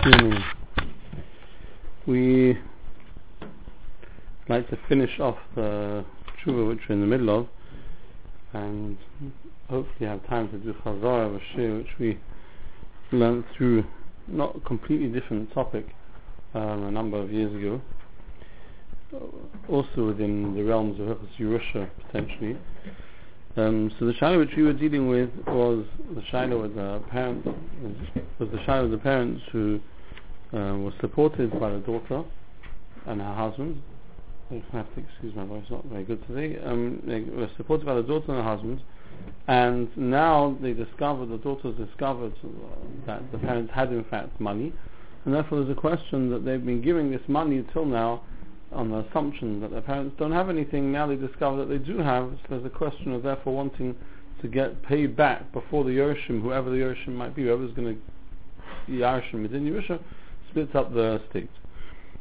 Assuming we like to finish off the tshuva which we're in the middle of and hopefully have time to do chazara of a which we learned through not a completely different topic um, a number of years ago. Also within the realms of Yerusha potentially um, so the shadow which we were dealing with was the shadow with the parents was the shadow of the parents who uh, was supported by the daughter and her husband. I have to excuse my voice, not very good today. Um, they were supported by the daughter and her husband, and now they discovered, the daughters discovered that the parents had in fact money, and therefore there's a question that they've been giving this money till now on the assumption that their parents don't have anything. Now they discover that they do have, so there's a question of therefore wanting to get paid back before the Yerushim, whoever the Yerushim might be, whoever's going to be Yerushim within Yerusha, splits up the state.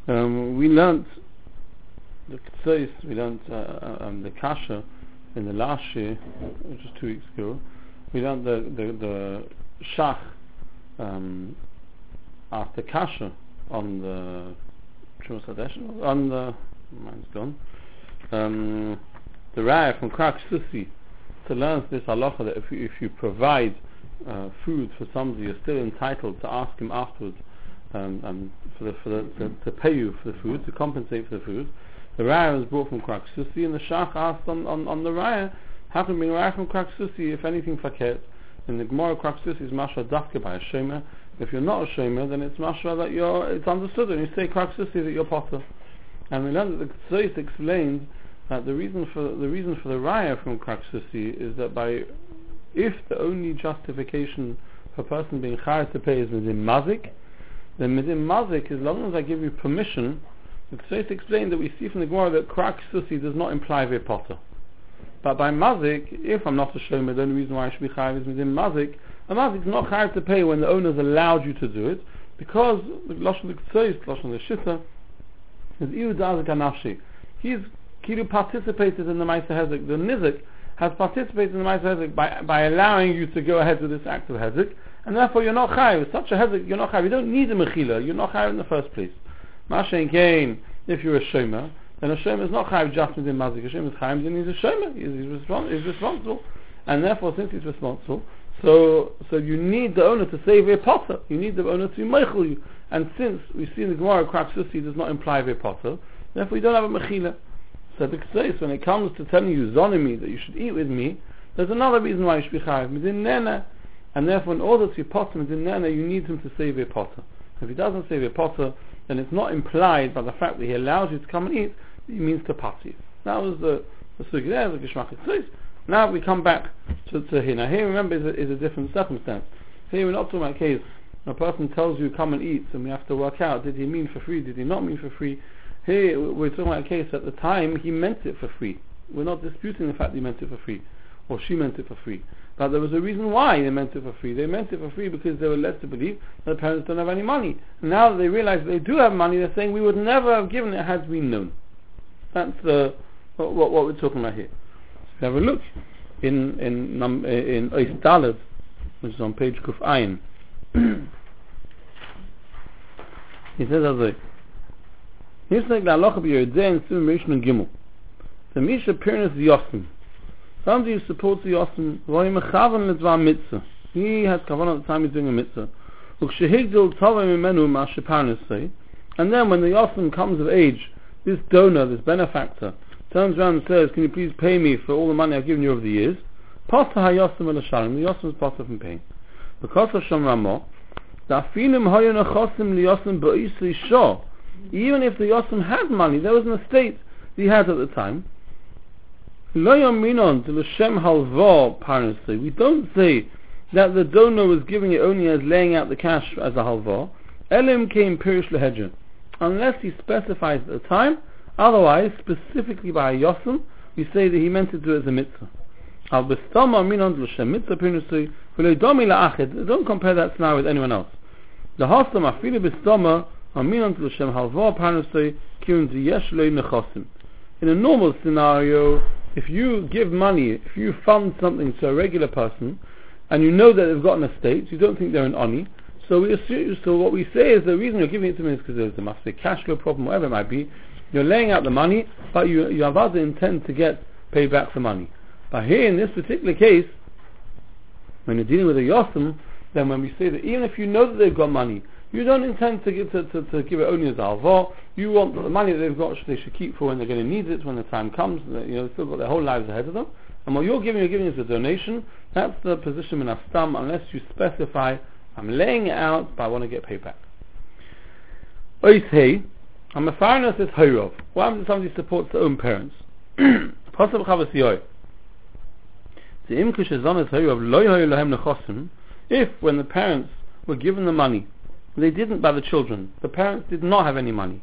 Um, we learnt the Ketzais, we learnt uh, uh, um, the Kasha in the last year, which was two weeks ago. We learnt the, the, the Shach um, after Kasha on the Trumas on the, mine's gone, um, the Raya from Krak Susi to learn this halacha that if you, if you provide uh, food for somebody, you're still entitled to ask him afterwards um, um, for the, for the, to, to, pay you for the food, to compensate for the food. The raya was brought from Krak Susi, and the Shach asked on, on, on the raya, how can be raya from Krak Susi if anything faket? In the Gemara, Krak Susi is mashra dafka by a shema. If you're not a shema, then it's mashra that you're, it's understood when you say Krak Susi that you're potter. And we learned that the Ktsois explains that the reason for the reason for the raya from Krak Susi is that by if the only justification for a person being chayav to pay is within mazik, then within mazik, as long as I give you permission, the Ktsois explained that we see from the Gemara that Krak Susi does not imply we potter. But by mazik, if I'm not a shomer, the only reason why I should be chayav is within mazik. A mazik is not chayav to pay when the owner's allowed you to do it, because the lashon the Ktsois, lashon the Shita, is iu dazik anafshi. He's kilu participated in the Maisa Hezek. The Nizik has participated in the Maisa Hezek by, by allowing you to go ahead with this act of Hezek, and therefore you're not chayiv. Such a hezek, you're not chayiv. You don't need a mechila. You're not chayiv in the first place. Mashen Kain, if you're a shomer, then a shomer is not chayiv just within mazik. A shomer is chayiv, then he's a shomer. He's, he's, respons- he's responsible, and therefore since he's responsible, so so you need the owner to save a potter. You need the owner to meichel you. And since we see in the Gemara, Krak Susi does not imply a potter, therefore you don't have a mechila. So the Ktsois, when it comes to telling you zonimi that you should eat with me, there's another reason why you should be chayiv. Within nena, and therefore in order to pot him in nana you need him to save a potter. If he doesn't save a potter, then it's not implied by the fact that he allows you to come and eat, he means to pat you. That was the, the there, the geshmach Now we come back to, to here. Now here remember is a, is a different circumstance. Here we're not talking about case a person tells you come and eat and we have to work out did he mean for free, did he not mean for free. Here we're talking about a case at the time he meant it for free. We're not disputing the fact that he meant it for free or she meant it for free. But there was a reason why they meant it for free. They meant it for free because they were led to believe that the parents don't have any money. Now that they realize they do have money, they're saying we would never have given it had we known. That's uh, what, what, we're talking about here. We have look in in num in Aristoteles which is on page 1. He says as a He says that Allah be with zum through mission and gimel. The mission appears the often. Some do support the often when we have with them Mitze. He has at the time doing a Mitze? Look she he told them in menu mashpanasi and then when the often comes of age this donor this benefactor turns around and says, can you please pay me for all the money I've given you over the years? Pasta HaYosem El Shalom, the Yosem is pasta from paying. Because of Shem Ramo, Dafinim Hoyon Achosim Liyosem Ba'isli Shah, even if the Yosem had money, there was an estate he had at the time, we don't say that the donor was giving it only as laying out the cash as a halva. Elim came pirish lehedja. Unless he specifies at the time, otherwise, specifically by a yosim, we say that he meant to do it as a mitzvah. Don't compare that scenario with anyone else. The hasam afilu b'stoma aminon l'shem halva parnusay kiun ziyesh nechosim. In a normal scenario, if you give money, if you fund something to a regular person, and you know that they've got an estate, you don't think they're an oni, So we assume, so what we say is the reason you're giving it to me is because there's a be cash flow problem, whatever it might be. You're laying out the money, but you you have other intent to get paid back the money. But here in this particular case, when you're dealing with a yosem, then when we say that even if you know that they've got money, you don't intend to give, to, to, to give it only as alvar. You want the money that they've got, they should keep for when they're going to need it, when the time comes. You know, they've still got their whole lives ahead of them. And what you're giving, you're giving is a donation. That's the position in Astam, unless you specify, I'm laying it out, but I want to get paid back. A foreigner says Hayrov. What happens if somebody supports their own parents? Possible Chavas. The Imkush Zonas Hayrov Loy Lahem Nechosim. If, when the parents were given the money, they didn't by the children. The parents did not have any money.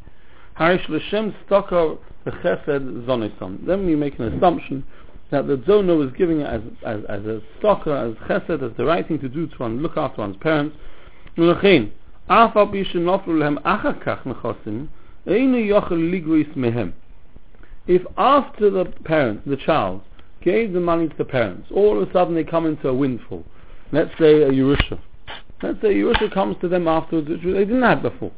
Harish L'Shem Stocker Chesed Zonesom. Then we make an assumption that the donor was giving it as, as, as a stocker, as chesed, as the right thing to do to one, look after one's parents. If after the parent, the child, gave the money to the parents, all of a sudden they come into a windfall. Let's say a Yerusha. Let's say Yerusha comes to them afterwards, which they didn't have before.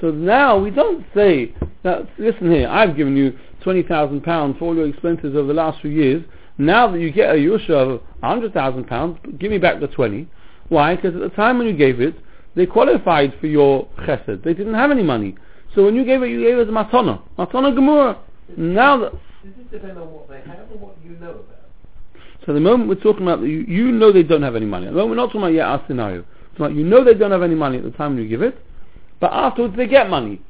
So now we don't say that, listen here, I've given you £20,000 for all your expenses over the last few years. Now that you get a Yerusha of £100,000, give me back the 20. Why? Because at the time when you gave it, they qualified for your chesed. They didn't have any money. So when you gave it, you gave it as matana. Matana Gemura. Now that... Does this depend on what they have or what you know about? So the moment we're talking about, you, you know they don't have any money. At the moment we're not talking about yet our scenario. You know they don't have any money at the time you give it, but afterwards they get money.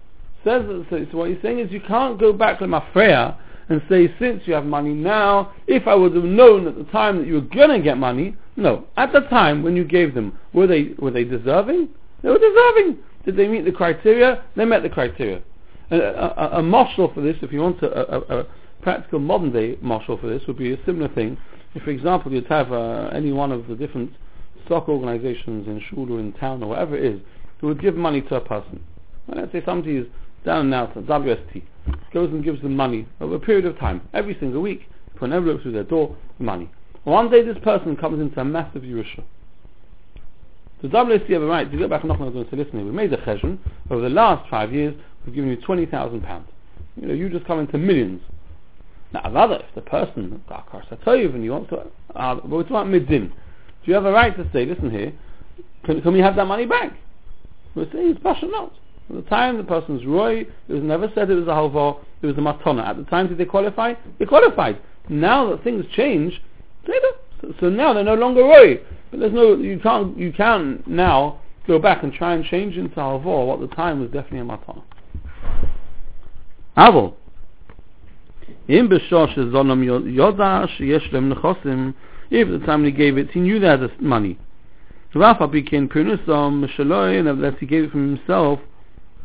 Says so, so what he's saying is you can't go back to Mafreya and say since you have money now, if I would have known at the time that you were gonna get money, no. At the time when you gave them, were they were they deserving? They were deserving. Did they meet the criteria? They met the criteria. A, a, a, a for this, if you want a, a, a practical modern day marshal for this, would be a similar thing. If, for example, you'd have uh, any one of the different stock organizations in shul or in town or whatever it is, who would give money to a person. Well, let's say somebody is down and out, WST, goes and gives them money over a period of time, every single week, put an envelope through their door, money. One day this person comes into a massive Yerusha. The WST have a right to go back and knock on the door and say, listen, we made a cheshon, over the last five years, we've given you £20,000. You know, you just come into millions. Now, rather, if the person, and you want to, uh, but talking about middin, do you have a right to say, listen here, can, can we have that money back? We're saying it's passion not. At the time the person's roy, it was never said it was a halva, it was a matona. At the time did they qualify? They qualified. Now that things change. So, so now they're no longer roy. But there's no, you can't, you can now go back and try and change into halva what the time was definitely a matona. Aval. If the time he gave it, he knew that as money. Rafa became Pernusam Shaloi, and that he gave it from himself,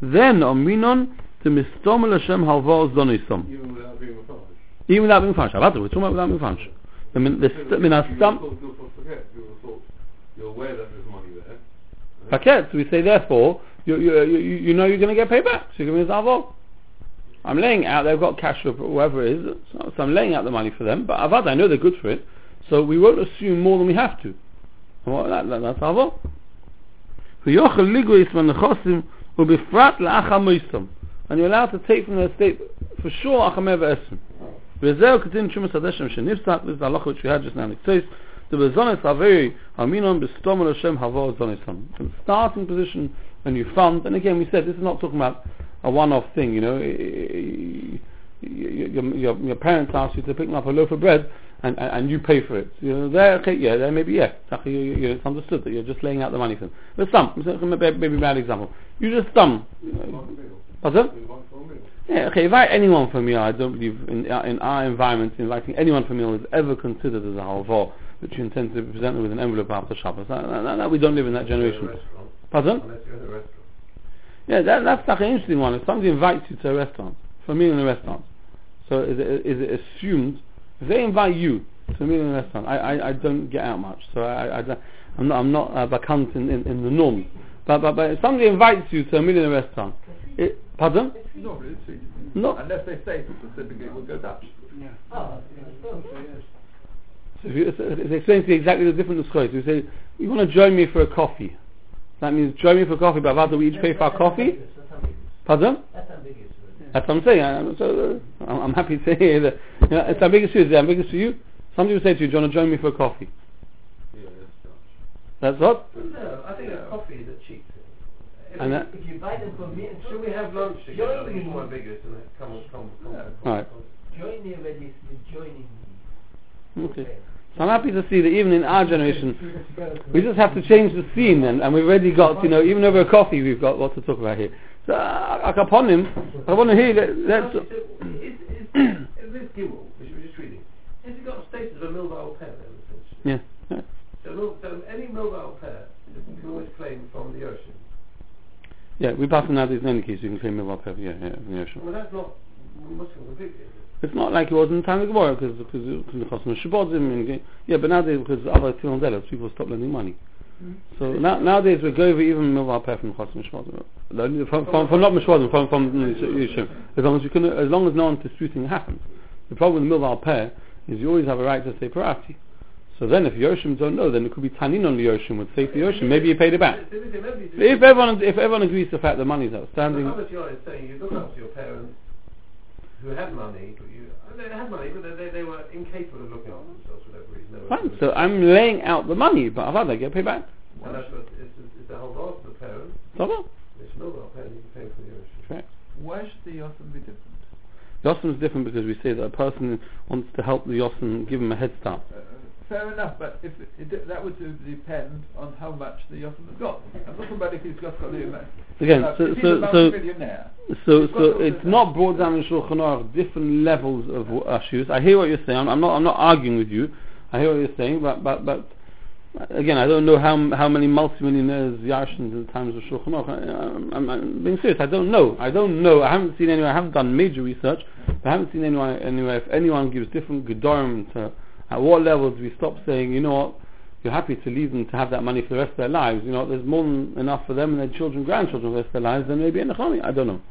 then Aminon to Mistomel Hashem Halvor Zonisom. Even without being a farsh. Even without being farsh. We're talking about without being mean, the st- min astam. You're aware that there's money there. Right? Okay, so we say therefore, you, you, you, you know you're going to get paid back, so you're giving us avol. I'm laying out, they've got cash or whoever it is, so, I'm laying out the money for them, but avad, I know they're good for it, so we won't assume more than we have to. Well, that, that, that's avol. And you're allowed to take from the estate for sure achameva esim. Vezeo katin shumas hadeshem shenifsat, this is the halacha which we had just now in the the bezonis averi aminon bestomel Hashem havor zonisam. From starting position, when you fund, and again we said, this is not talking about a one-off thing, you know, your, your, your parents ask you to pick up a loaf of bread, and, and, and you pay for it. You know, there, okay, yeah, there maybe, yeah, you, you, it's understood that you're just laying out the money for them. But some, maybe, bad example. You just some. What's that? Yeah, okay, invite anyone for meal. I don't believe in, uh, in our environment inviting anyone for meal is ever considered as a halva, which you intend to present them with an envelope after Shabbos. That, that, that, we don't live in that generation. Pardon? Yeah, that, that's like an interesting one. If somebody invites you to a restaurant, for a meal in a restaurant, so is it, is it assumed if they invite you to a meal in a restaurant, I, I, I don't get out much, so I, I, I'm not I'm not uh, vacant in, in, in the norm. But, but but if somebody invites you to a meal in a restaurant, it, pardon? No, no. Unless they say specifically it would go Dutch. Yeah. Oh, so if you, it's explaining to you exactly the different choice. You say, you want to join me for a coffee. That means join me for coffee, but rather we each pay for our coffee. That's. Pardon? That's what I'm saying. I'm, so, uh, I'm I'm happy to hear that. You know, it's ambiguous to you. Is it ambiguous to you? Somebody will say to you, do you want to join me for a coffee? Yeah, that's That's what? No, I think a coffee is a cheap thing. If, And you, that- if you buy them for me, and Should we have lunch together? I Join me. more ambiguous and it come on, come come. Alright. Join me already. You're joining me. Okay. So I'm happy to see that even in our generation, we just have to change the scene, and, and we've already got, you know, even over a coffee, we've got what to talk about here. So, uh, upon him, I want to hear that. Let's, So, is, is, is this Gimel, which we're just reading, has it got a status of a Milval Peh then, essentially? yeah, yeah. So, so any Milval Peh can always claim from the ocean. Yeah, we pass nowadays in any case, you can claim Milval Pepper, yeah, yeah, from the ocean. Well, that's not Muslim completely? It's not like it was in the time of Gemara, because because the Chosma Shabbodim, and yeah, but nowadays because other Delos, people stop lending money. Mm-hmm. So now, nowadays we go over even Milval Pepper from Chosma Shabbodim. From, from, from not Mishwadim, from, from Yishim. As long as you can, as long as no one's disputing happens. The problem with Milval Peh is you always have a right to say Parati. So then if Yoshim don't know, then it could be Tanin on the Yoshim would say to Yoshim, maybe you paid it back. There is a- maybe it's- If everyone, if everyone agrees to the fact that money is The outstanding, is saying you look after your parents who had money, but you they had money, but they, they, they were incapable of looking after themselves for whatever reason. Fine. So I'm laying out the money, but I've had to get paid back. and that's what it's, it's, it's the whole law of the parent. So what? It's no law paying you pay for the ocean. Correct. Why should the Yossam be different? The Yossam is different because we say that a person wants to help the Yossam, give him a head start. Uh, fair enough, but if it, it, that would depend on how much the Yossam has got. I'm talking about if he's got amount. Again, Uh, so so so so, so it's not brought down in Shulchan Aruch different levels of issues. I hear what you're saying. I'm, I'm not I'm not arguing with you. I hear what you're saying, but but but again, I don't know how how many multimillionaires Yarshins in the times of Shulchan Aruch. I, I'm, I'm, I'm being serious. I don't know. I don't know. I haven't seen anyone. I haven't done major research. But I haven't seen anyone anywhere. If anyone gives different gedorim to at what level do we stop saying, you know what, you're happy to leave them to have that money for the rest of their lives. You know, there's more than enough for them and their children, grandchildren for the rest of their lives. Then maybe in the. I don't know.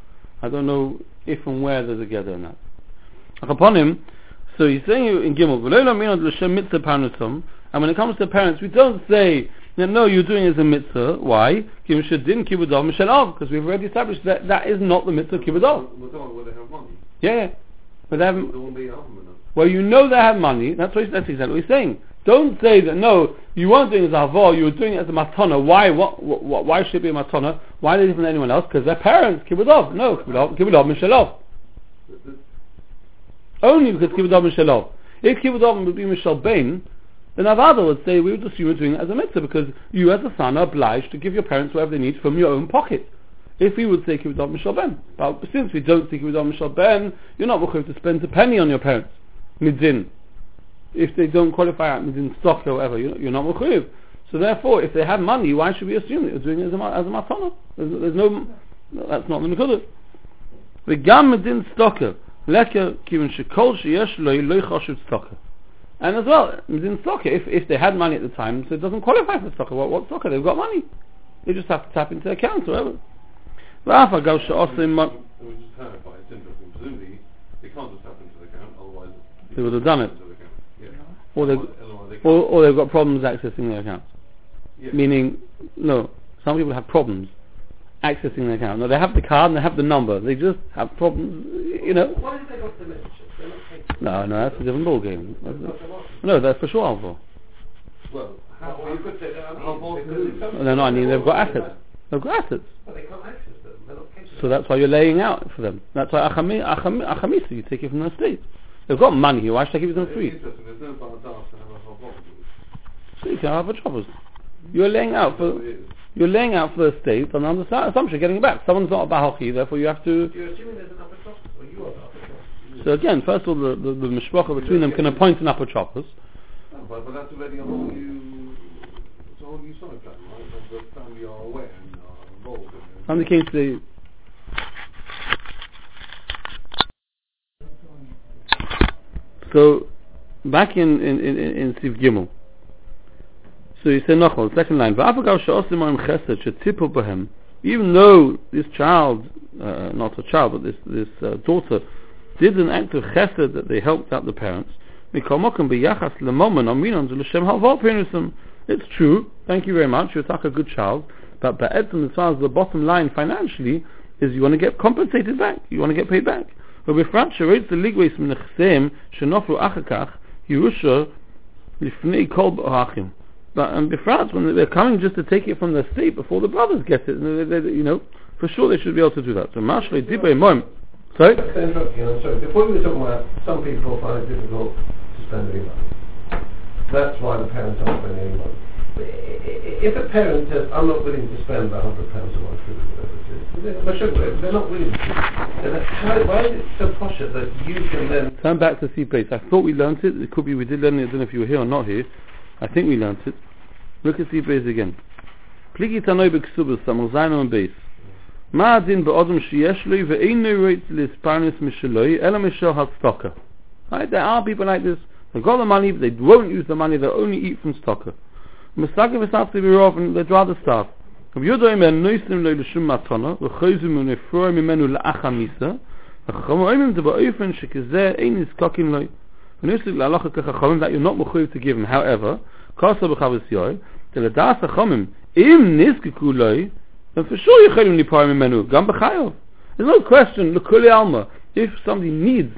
I don't know if and where there's a gather in that. Upon him, so he's saying in Gimel, "V'lo laminod l'shem mitzvah and when it comes to parents, we don't say, no, you're doing it as a mitzvah. Why? Because we've already established that that is not the mitzvah kibbutz. We're talking where they have money. Yeah, yeah. But they haven't, well, you know they have money. That's what that's exactly what he's saying. Don't say that no, you weren't doing it as a havor, you were doing it as a matana. Why? What? what why should it be a matana? Why different than anyone else? Because their parents kibbutz. No, kibbutz mishalov. Only because kibbutz mishalov. If kibbutz would be mishal bain, then Avada would say we would assume you're doing it as a mitzvah because you as a son are obliged to give your parents whatever they need from your own pocket. If we would say kibbutz mishal ben, but since we don't say kibbutz mishal ben, you're not required to spend a penny on your parents midzin. If they don't qualify at midzin stock or whatever, you're, you're not required. So therefore, if they have money, why should we assume that you're doing it as a, ma- as a matana? There's, there's no, that's not the nekudah. וגם מדין סטוקר, לקר כיוון שכל שיש לו לא יחושב סטוקר. And as well, מדין סטוקר, if, if they had money at the time, so it doesn't qualify for stalker. What, what stalker? They've got money. They just have to tap into their accounts or whatever. ואף אגב שעושים They would have done it. Into the account. Yeah. Or, they, Otherwise- otherwise they can't. or, or they've got problems accessing their accounts. Yeah. Meaning, no, some people have problems accessing their account. No, they have the card and they have the number. They just have problems, you know. Why did they got the membership? They're not paying for it. No, no, that's a different ballgame. That's That's- not. No, that's for sure, Alvo. Well, how, Well, you could say that. How because more No, no, I mean they've got assets. They've got assets. But they can't access them. They're not. So that's why you're laying out for them. That's why achami, achami, achamisa, you take it from the state. They've got money here, why should I give them free? interesting. There's no bad to have a whole. So you can have a troubles. You're laying out for you're laying out for the state on the assumption of getting it back. Someone's not a bahoki, therefore you have to You're assuming there's an upper or you are the so again, first of all the, the, the mishpacha between them can appoint an upper choppers. No, but, but that's already a whole new, it's a whole new side plan, right? The family are aware and are involved in. Somebody came to the So back in in in, in Siv Gimel. So he said Nachol, second line. "Va'afagav she'osim ha'im chesed she'tzipu b'hem." Even though this child, uh, not a child, but this this uh, daughter, did an act of chesed that they helped out the parents. lemomen aminon. It's true. Thank you very much. You're such a good child. But Ba'etzim, as far as the bottom line financially, is you want to get compensated back. You want to get paid back. ובפרט שראית לליגוויס מנכסיהם שנופלו אחר כך, ירושה לפני כל האחים. But um, בפרט, when they're coming just to take it from the state before the brothers get it, they, they, they, you know, for sure they should be able to do that. So, Mashley Dibay Moim. Sorry? Just to interrupt you, I'm sorry. Before you were talking about some people find it difficult to spend any money. That's why the parents aren't spending any money. But i- i- If a parent says, I'm not willing to spend a hundred pounds on my food, whatever it is, they're, well, sure, they're they're not willing to. Then how, why is it so posh that you can then Turn back to C place. I thought we learnt it. It could be we did learn it. I don't know if you were here or not here. I think we learnt it. Look at C place again. Pligi tanoi b'ksubas, samol zaino and base. מה הדין באדם שיש לו ואינו רוצה להספרנס משלו אלא משל הצדקה. Right? There are people like this. They've got the money, but they won't use the money. They only eat from stocker. מסתכל וסבתי ברוב, and they'd rather starve. רב יהודה אומר, נויסים לו לשום מתונה, וחוזים ונפרוע ממנו לאח המיסה, החכמים אומרים זה באופן שכזה אין נזקקים לו. ונויסים להלכה כחכמים that you're not מחויב to give him. However, כוסו בחבס יואל, שלדעת חכמים, אם נזקקו לו, then for sure יכולים ליפול ממנו, גם בחיוב. There's no question, לכולי עלמא, if somebody needs,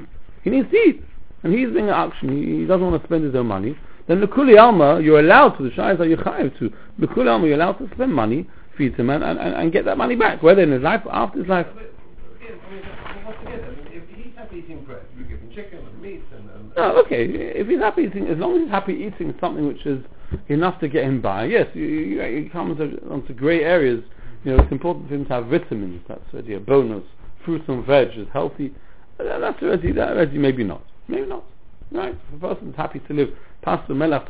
he needs eat, and he's being an auction, he, doesn't want to spend his own money, then Lekuli Alma, you're allowed to, the Shai are Yechayev to, Lekuli Alma, you're allowed to spend money, feed him, and, and, and get that money back, whether in his life or after his life. But, again, I mean, once again, I mean, if he's happy eating bread, you give him chicken and meat and, and No, okay, if he's happy eating, as long as he's happy eating something which is enough to get him by, yes, you, you, you come onto, onto grey areas, you know, it's important for him to have vitamins, that's already a bonus, fruits and veg is healthy, that's already, that already maybe not, maybe not, right, if a person's happy to live past the melach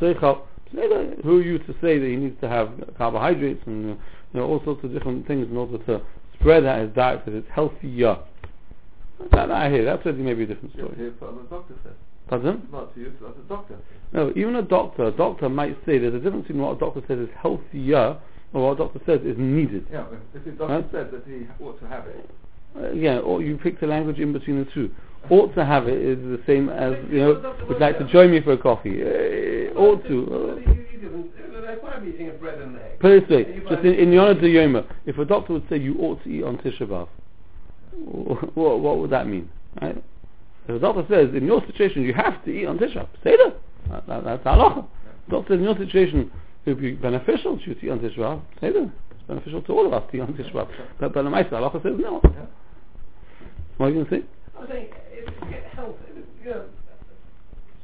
who are you to say that he needs to have carbohydrates and uh, you know, all sorts of different things in order to spread out his diet that it's healthier. That I hear, that's already maybe a different story. hear from the doctor says. Pardon? Not to you, but the doctor. No, even a doctor, a doctor might say there's a difference between what a doctor says is healthier or what a doctor says is needed. Yeah, if the doctor Huh? said that he ought to have it, Uh, yeah, or you pick the language in between the two. Ought to have it is the same as, you know, would like to join me for a coffee. Uh, ought to. Well, you, you give him, that's why I'm eating a bread and put it this way, just in, in the honor of the Yoma, if a doctor would say you ought to eat on Tisha B'Av, what, what would that mean? Right? If a doctor says in your situation you have to eat on Tisha say that. that, that that's halacha. Doctor says in your situation it would be beneficial to you to eat on Tisha B'Av, say that. It's beneficial to all of us to eat on Tisha B'Av. But, but the Maisa halacha says no. yeah. What are you going to say? I'm saying, if you get health, you know,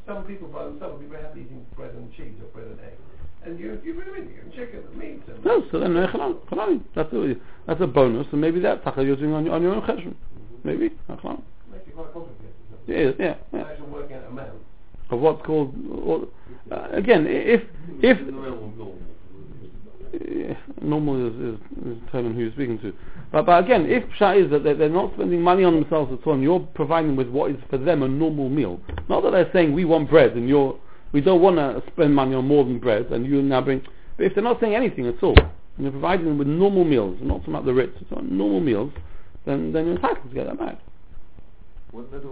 some people by themselves will be very happy eating bread and cheese or bread and egg. And you, you really mean, you give them chicken and meat and... No, so then no, halal, halal. That's a, that's a bonus, and maybe that's taka you're doing on your, on your own cheshbon. Maybe, halal. Makes it quite complicated, doesn't? Yeah, yeah, yeah. Actually working out amount. Of what's called, or, uh, again, if, if, Yeah, normal is, is, is who you're speaking to. But, but again, if Pshat is that they're, they're not spending money on themselves at all, and you're providing them with what is for them a normal meal, not that they're saying we want bread and you're, we don't want to spend money on more than bread, and you now bring, but if they're not saying anything at all, and you're providing them with normal meals, not much the Ritz, it's not normal meals, then, then you're entitled to get that back. Wouldn't that,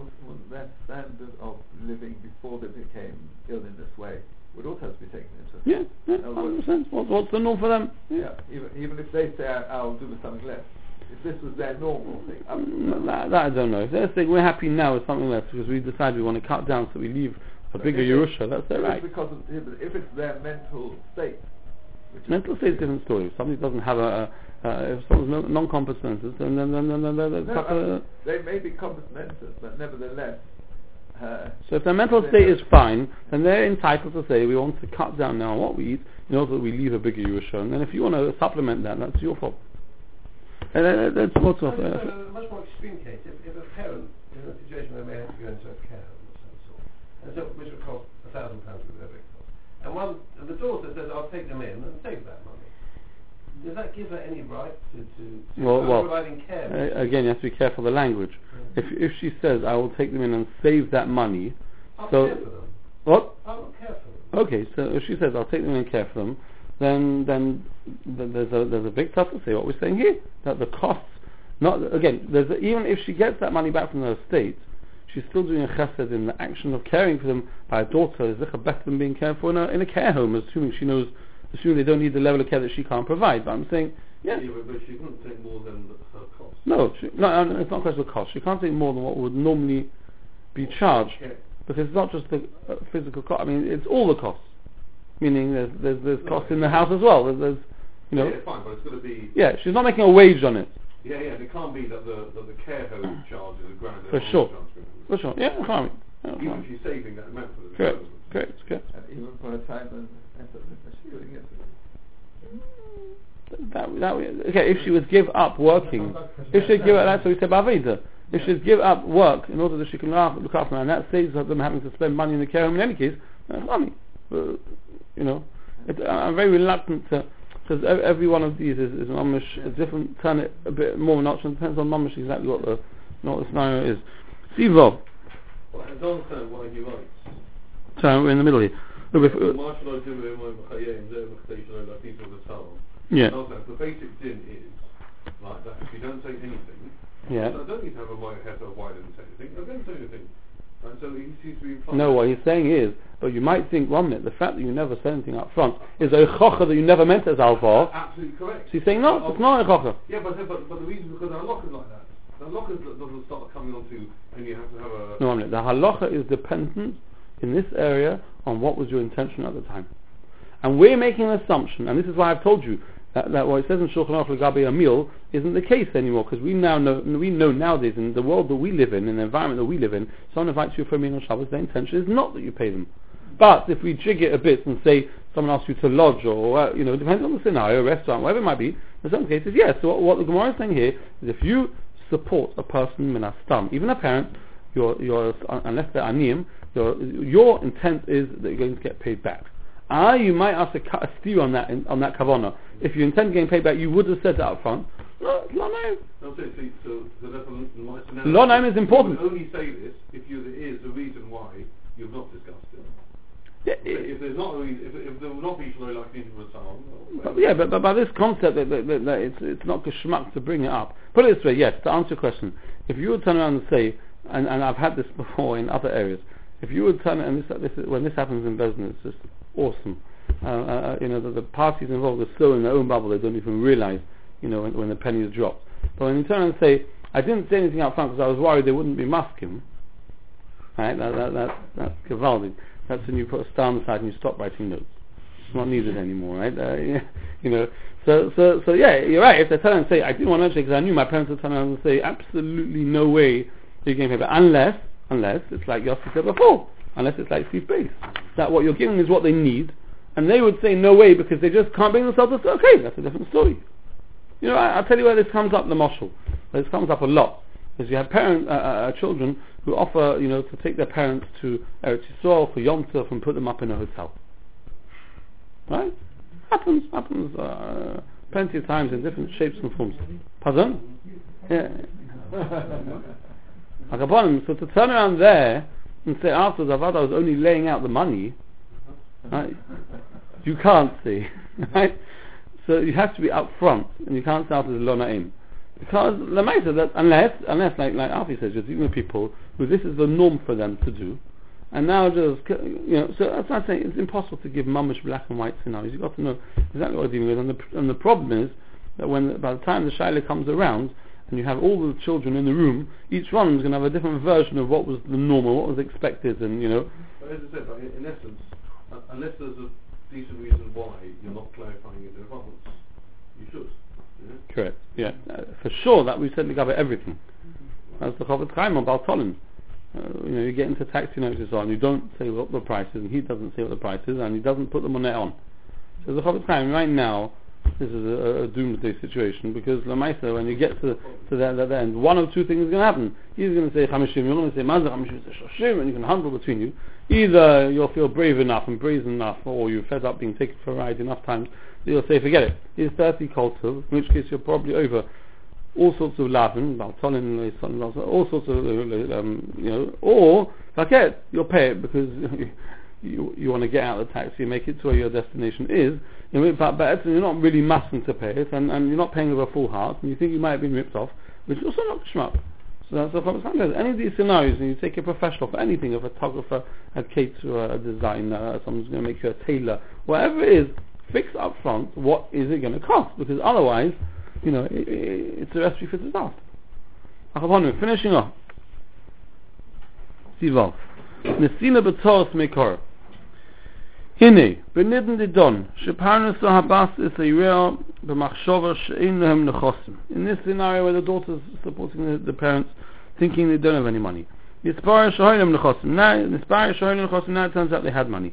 that standard of living before they became ill in this way would also have to be taken into Yeah, yeah, 100%. What, what's the norm for them? Yeah, even, even if they say, "I- I'll do with something less. If this was their normal thing, Mm. That, that I don't know. If they're saying we're happy now with something less because we decide we want to cut down so we leave a bigger Yerusha, that's their right. Because of, if it's their mental state. Mental state is a different story. If somebody doesn't have a, a uh, if someone's non- non-competent, then then then then, then, then, No, I mean, they may be competent, but nevertheless, uh, so if their mental state is fine, then they're entitled to say we want to cut down now on what we eat in order that we leave a bigger Yerusha. And then if you want to supplement that, that's your fault. And uh, that's what's off. Uh, a much more extreme case, if, if a parent is in a situation where they may have to go into a care home of some sort, so, which would cost a thousand pounds with their cost, and one, the daughter says, I'll take them in and save that money. Does that give her any right to, to, to Well- well, providing care? uh, again, you have to be careful of the language. If if she says I will take them in and save that money, I'll so- care for them. what? I'll care for them. Okay, so if she says I'll take them in and care for them, then then th- there's a there's a big tough to say what we're saying here that the costs not again there's a, even if she gets that money back from the estate, she's still doing a chesed in the action of caring for them by a daughter is better than being cared for in a in a care home, assuming she knows assuming they don't need the level of care that she can't provide. But I'm saying Yeah. Yeah, but, she couldn't take more than her cost. No, she, no, no, it's not a question of cost. She can't take more than what would normally be charged Okay. because it's not just the uh, physical cost. I mean, it's all the costs. Meaning, there's there's, there's No, costs in the house as well. There's, there's you know, Yeah, fine, but it's got to be. yeah, she's not making a wage on it. Yeah, yeah. It can't be that the that the care home charge is a grand. For sure. home charge is For sure. Yeah, fine. Even if she's saving that amount for the Correct. Correct. Correct. And even for a time and that she would get That, that, okay, if she would give up working, if she'd give up, that's what we said about Veda. If she'd give up work in order that she can look, look after her, and that saves them having to spend money in the care home in any case, that's money. But, you know, it, I'm very reluctant to, because every one of these is, is mamish, a different, turn it a bit more notch, and depends on mamish exactly what the, what the scenario is. Sivo, Well, I don't understand why he writes. So we're in the middle here. Uh, yeah. The basic din is like that. If you don't say anything, yeah. I don't need to have a white head or why I say anything. I don't say anything. And so he seems to be implying. No, what he's saying is, but you might think one minute the fact that you never said anything up front is a chokha that you never meant as alvar. Absolutely correct. So he's saying no, but it's not a chokha. Yeah, but, but but the reason because our lock is like that. The lock doesn't start coming onto, and you have to have a. No, one minute. The halacha is dependent in this area on what was your intention at the time. And we're making an assumption, and this is why I've told you that, that what it says in Shulchan Aruch Legabe a meal isn't the case anymore, because we now know, we know nowadays in the world that we live in, in the environment that we live in, someone invites you for a meal on Shabbos, their intention is not that you pay them. But if we jig it a bit and say someone asks you to lodge or, uh, you know, depends on the scenario, restaurant, whatever it might be, in some cases, yes. So what, what the Gemara is saying here is if you support a person minastam, even a parent, your, your, unless they're aniyim, your, your intent is that you're going to get paid back. Ah, you might ask a, cut a steer on that in, on that kavana. If you intend getting paid back, you would have said that up front. No, no, no. No, so, so, so, so that's a nice analogy. Law name is important. You only say this if you, there is a reason why you've not discussed it. Yeah, If there's not a reason, if, if there will not be Shaloi like someone, But, yeah, but, but by this concept that, that, that, that it's, it's not geschmack to bring it up. Put it this way, yes, to answer your question, if you would turn around and say, and, and I've had this before in other areas, if you would turn, and this, this is, when this happens in business, it's just awesome. Uh, uh, you know, the, the parties involved are so in their own bubble they don't even realize, you know, when, when the penny is dropped. But when you turn and say, I didn't say anything up front because I was worried they wouldn't be masking, right, that, that, that, that's Gavaldi. That's when you put a star on the side and you stop writing notes. It's not needed anymore, right? Uh, yeah, you know, so, so, so yeah, you're right. If they turn and say, I didn't want to because I knew my parents would turn around and say, absolutely no way you're getting paid back. Unless, unless it's like Yossi said before, unless it's like Steve Base. That what you're giving is what they need, and they would say no way because they just can't bring themselves to say, okay, that's a different story. You know, I, I'll tell you where this comes up in the Moshul. This comes up a lot. Is you have parent, uh, uh, children who offer, you know, to take their parents to Eretz Yisrael for Yom Tov and put them up in a hotel. Right? Happens, happens uh, plenty of times in different shapes and forms. Pardon? Yeah. Akabonim, so to turn around there and say afterwards, I was only laying out the money, right? You can't see, right? So you have to be upfront, and you can't start with Lona aim. Because Lamaisa, that unless, unless like like Alfie says, you're dealing with people who this is the norm for them to do, and now just you know, so that's why I'm saying it's impossible to give mummish black and white scenarios. You've got to know exactly what you're dealing with, and the and the problem is that when by the time the shaila comes around, and you have all the children in the room, each one is going to have a different version of what was the normal, what was expected, and you know, But as I said, in, essence, uh, unless there's a decent reason why you're not clarifying it in advance, you should. Yeah? correct, yeah, uh, for sure that we certainly cover everything. That's the Chofetz Chaim on Baltolin. Uh, you know, you get into taxi notices on, you don't say what the price is, and he doesn't say what the price is, and he doesn't put the money on. So the Chofetz Chaim right now, this is a, a doomsday situation because Lamaisa, when you get to to that, that end, one of two things is going to happen. He's going to say Chamishim, you're going to say Mazda Chamishim, say Shoshim, and you can handle between you. Either you'll feel brave enough and brazen enough, or you're fed up being taken for a ride enough times that you'll say forget it. Here's 30 kultov, in which case you're probably over all sorts of laughing, all sorts of, um, you know, or, forget, you'll pay it because you, you want to get out of the taxi and make it to where your destination is, you know, but, but you're not really massing to pay it, and, and you're not paying with a full heart, and you think you might have been ripped off, which is also not shmup. So that's what I'm. Any of these scenarios, and you take a professional for anything, a photographer, a caterer, a designer, someone's going to make you a tailor, whatever it is, fix up front what is it going to cost, because otherwise, you know, i i it's a recipe for disaster. Finishing off. Sival. Nesina betos mekor. הנה, בנידן דידון, שפרנס הבאס is a real במחשבה שאין להם נכוסים. In this scenario where the daughter is supporting the, the parents, thinking they don't have any money. נספר שאין להם נכוסים. Now, נספר שאין להם נכוסים, now it turns out they had money.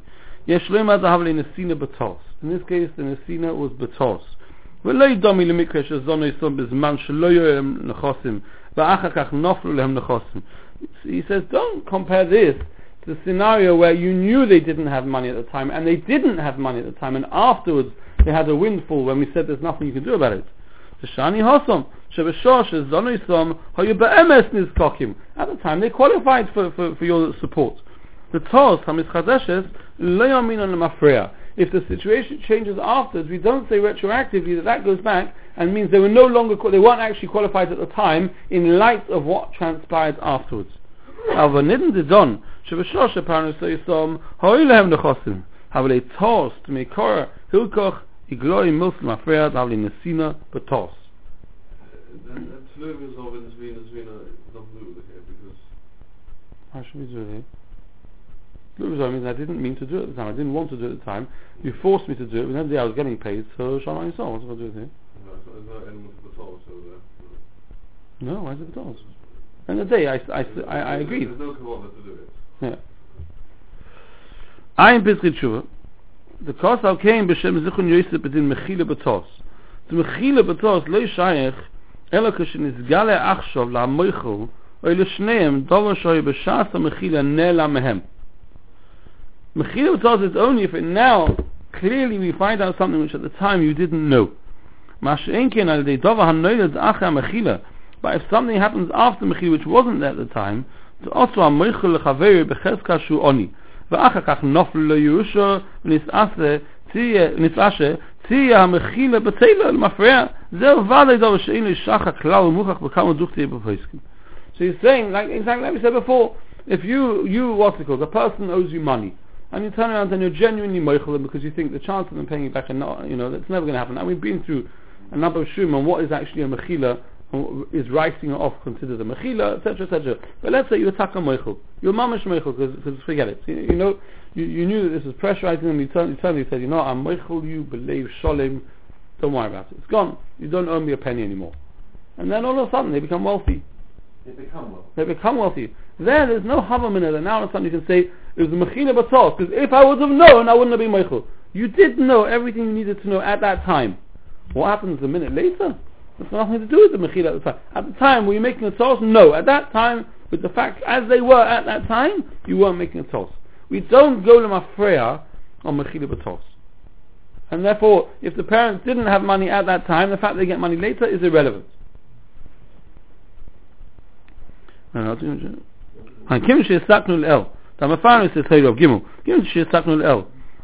יש להם עד להב לנסינה בטוס. In this case, the נסina was בטוס. ולא ידומי למקרה שזונו יסום בזמן שלא יהיו להם נכוסים, ואחר כך נופלו להם נכוסים. He says, don't compare this the scenario where you knew they didn't have money at the time and they didn't have money at the time and afterwards they had a windfall when we said there's nothing you can do about it. At the time they qualified for, for, for your support. The Tos, If the situation changes afterwards, we don't say retroactively that that goes back and means they were no longer, they weren't actually qualified at the time in light of what transpired afterwards. Aber nidden de don, שבשלושה פרנסי יסום, הוי להם נכוסים, אבל לטוס, מקור, הילקוך, יגלוי מילסן מפריע, אבל לנסינה בטוס. Tluv is over this Vina, Vina, not blue here, because How should we do it here? Tluv means I didn't mean to do it at the time, I didn't want to do it at the time, you forced me to do it, but then the day I was getting paid, so Shalom Yisrael, what's going to do it here? no, it's not, it's not element of the soul, so uh, No, why is it B'tos? And the day I, I, I, I agreed. There's no kavanah to do it. Yeah. Ein Pesach Tshuva. The Kosal came b'shem Zichron Yosef b'din Mechila B'tos. The Mechila B'tos לא שייך אלא כשנסגל עכשיו למויכו או לשניהם דבר שהיו בשעס המחילה נעלם מהם. Mechila B'tos is only if it now clearly we find out something which at the time you didn't know. מה שאין כן על ידי דבר הנוילד אחרי המחילה but if something happens after Mechila which wasn't there at the time also המויכל לחבר בחזקה שהוא עוני. ואחר כך נופל לו ירושו ונסעשה נסעשה תהיה המחילה בצלע למפרע זהו ודאי דבר שאין לשחר כלל ומוכח בכמה דוכתי בפויסקים. So he's saying, like exactly like we said before, if you, you, what's it called, a person owes you money, and you turn around and you're genuinely moichel because you think the chance of them paying you back, are not, you know, that's never going to happen. And we've been through a number of shum on what is actually a mechila is writing off considered a mechila, etc., etc. But let's say you attack a meichel, you're mamish meichel because forget it. You, you know, you, you knew that this was pressurizing them. You turned, you turned, you said, you know, I'm meichel you, believe sholem. Don't worry about it. It's gone. You don't owe me a penny anymore. And then all of a sudden they become wealthy. They become well. They become wealthy. There, there's no havam in it. And now all of a sudden you can say it was mechila batos because if I would have known, I wouldn't have been meichel. You did know everything you needed to know at that time. What happens a minute later? Got nothing to do with the Mechila at the time. At the time, were you making a toss? No. At that time, with the facts as they were at that time, you weren't making a toss. We don't go to Mafreya on Mechila Batos. And therefore, if the parents didn't have money at that time, the fact they get money later is irrelevant. Uh, Kim she'esaknu l'el. Damafarnu says Gimel. Kim she'esaknu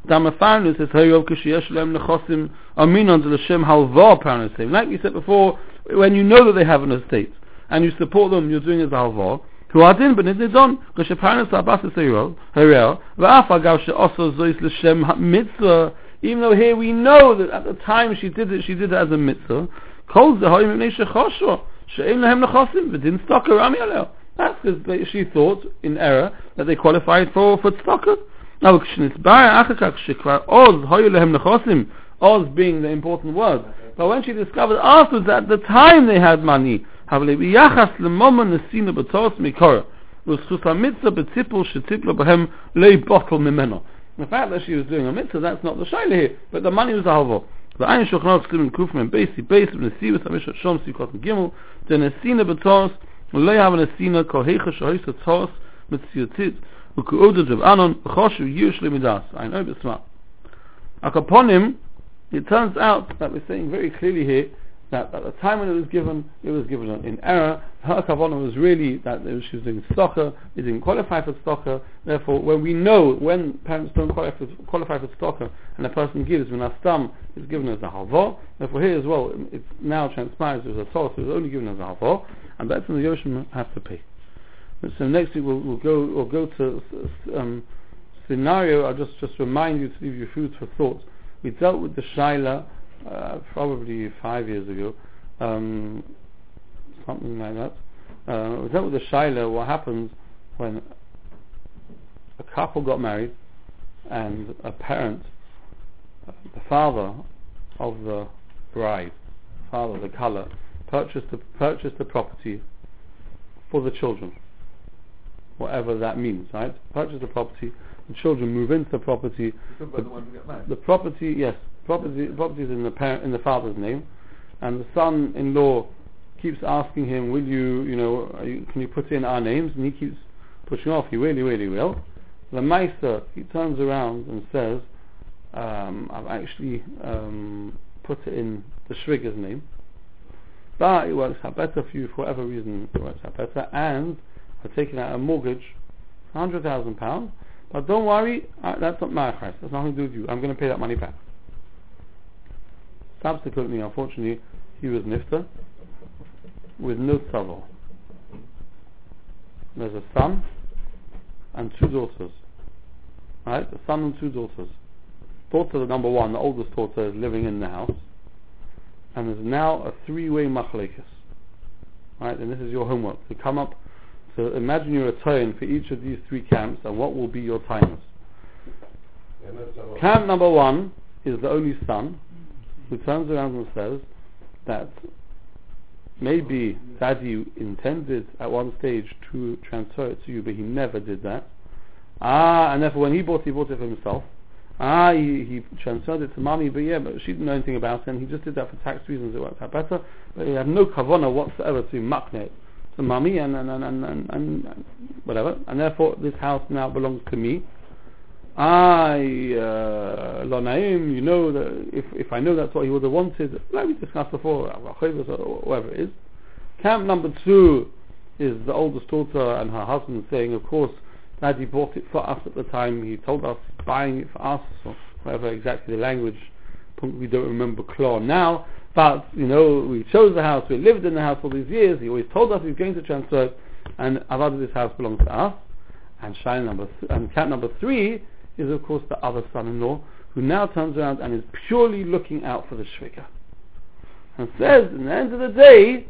l'el. Damafarnu says Hayrov kishiyesh lem nechossim aminon l'shem halva parnasim. Like we said before, when you know that they have an estate and you support them, you're doing it as halva. Who are din, but it's done. Because parents are basis Hayrov. Hayrov. V'af agav she'oso zois l'shem mitzvah. Even though here we know that at the time she did it, she did it as a mitzvah. Kol zehoyim mipnei shechoshua. She'im lehem nechosim. V'din stocker rami aleo. That's because she thought, in error, that they qualified for, for tzedakah. Now, כשנסבר אחר כך שכבר עוז היו להם נכוסים, עוז being the important word, but when she discovered afterwards that at the time they had money, אבל ביחס למומן נסינו בתורס מקורא, וזכות המצווה בציפול שציפלו בהם לא יבוטל ממנו. The fact that she was doing a mitzvah, that's not the shayla here, but the money was a halva. ועין שולחנות סקרים קופמן בייסי בייס ונשיא וסמיש שום סיכות מגימל, זה נסינו בתורס ולא יהב נסינו כל היכה שהויס התורס מציאותית, Ukuodet of Anon, Choshu Yushli Midas. I know this smart. Upon him, it turns out that we're saying very clearly here that at the time when it was given, it was given in error. Her kavana was really that she was doing stocker. she didn't qualify for stocker. Therefore, when we know when parents don't qualify for, qualify for stocker, and a person gives when a stam is given as a halva, therefore here as well, it now transpires as a source was only given as a halva, and that's when the yoshim has to pay. So next week we'll, we'll go we'll go to um, scenario. I'll just just remind you to leave your food for thought. We dealt with the Shaila uh, probably five years ago, um, something like that. Uh, we dealt with the Shaila, what happens when a couple got married and a parent, uh, the father of the bride, father of the color, purchased the, purchased the property for the children, whatever that means, right? Purchase the property, the children move into the property, the ones get married. the property, yes, property, property is in the parent, in the father's name, and the son-in-law keeps asking him, "Will you, you know, you, can you put in our names?" And he keeps pushing off. He really, really will. The Meister, he turns around and says, um, "I've actually um, put it in the Schwigger's name, but it works out better for you for whatever reason. It works out better, and I've taken out a mortgage, hundred thousand pounds." But don't worry, uh, that's not my price. That's nothing to do with you. I'm going to pay that money back. Subsequently, unfortunately, he was nifter with no tzavor. There's a son and two daughters. Right? A son and two daughters. Daughter number one, the oldest daughter, is living in the house. And there's now a three-way machlekes. Right? And this is your homework. To come up, to imagine your return for each of these three camps and what will be your timers. Yeah, no, so what? Camp number one is the only son who turns around and says that maybe daddy intended at one stage to transfer it to you, but he never did that. Ah, and therefore when he bought it, he bought it for himself. Ah, he, he transferred it to mommy, but yeah, but she didn't know anything about it, and he just did that for tax reasons, it worked out better, but he had no kavana whatsoever to makne it to mommy and, and, and, and, and, whatever, and therefore this house now belongs to me. I, uh, lo naim, you know that if, if I know that's what he would have wanted, like we discussed before, or whatever it is. Camp number two is the oldest daughter and her husband saying, of course, Daddy bought it for us at the time, he told us buying it for us, or whatever exactly the language, we don't remember claw now, but, you know, we chose the house, we lived in the house all these years, he always told us he's going to transfer it, and Avada, this house belongs to us. And shine number th- and camp number three is of course the other son-in-law who now turns around and is purely looking out for the shviga and says, in the end of the day,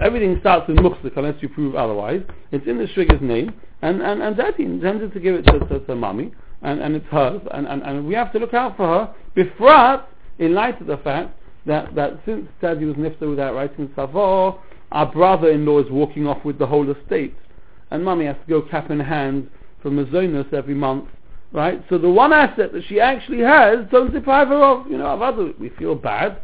everything starts with muksik unless you prove otherwise. It's in the shviga's name, and, and, and daddy intended to give it to, to, to mommy, and, and it's hers, and, and, and we have to look out for her, befrat, in light of the fact that, that since daddy was nifta without writing savo, our brother-in-law is walking off with the whole estate, and mummy has to go cap in hand from Mazonas every month, right? So the one asset that she actually has, don't deprive her of. You know, of other, we feel bad.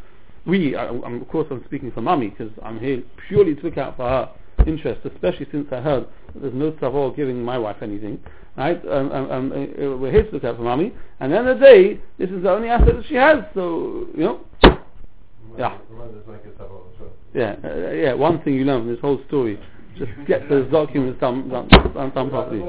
We, I, of course, I'm speaking for mummy because I'm here purely to look out for her interest, especially since I heard there's no tzavor giving my wife anything, right? Um, um, um, uh, we're here to look out for mummy, and at the day, this is the only asset that she has. So, you know, Yeah. Yeah, uh, yeah. One thing you learn from this whole story, just get those documents done, done, done, properly.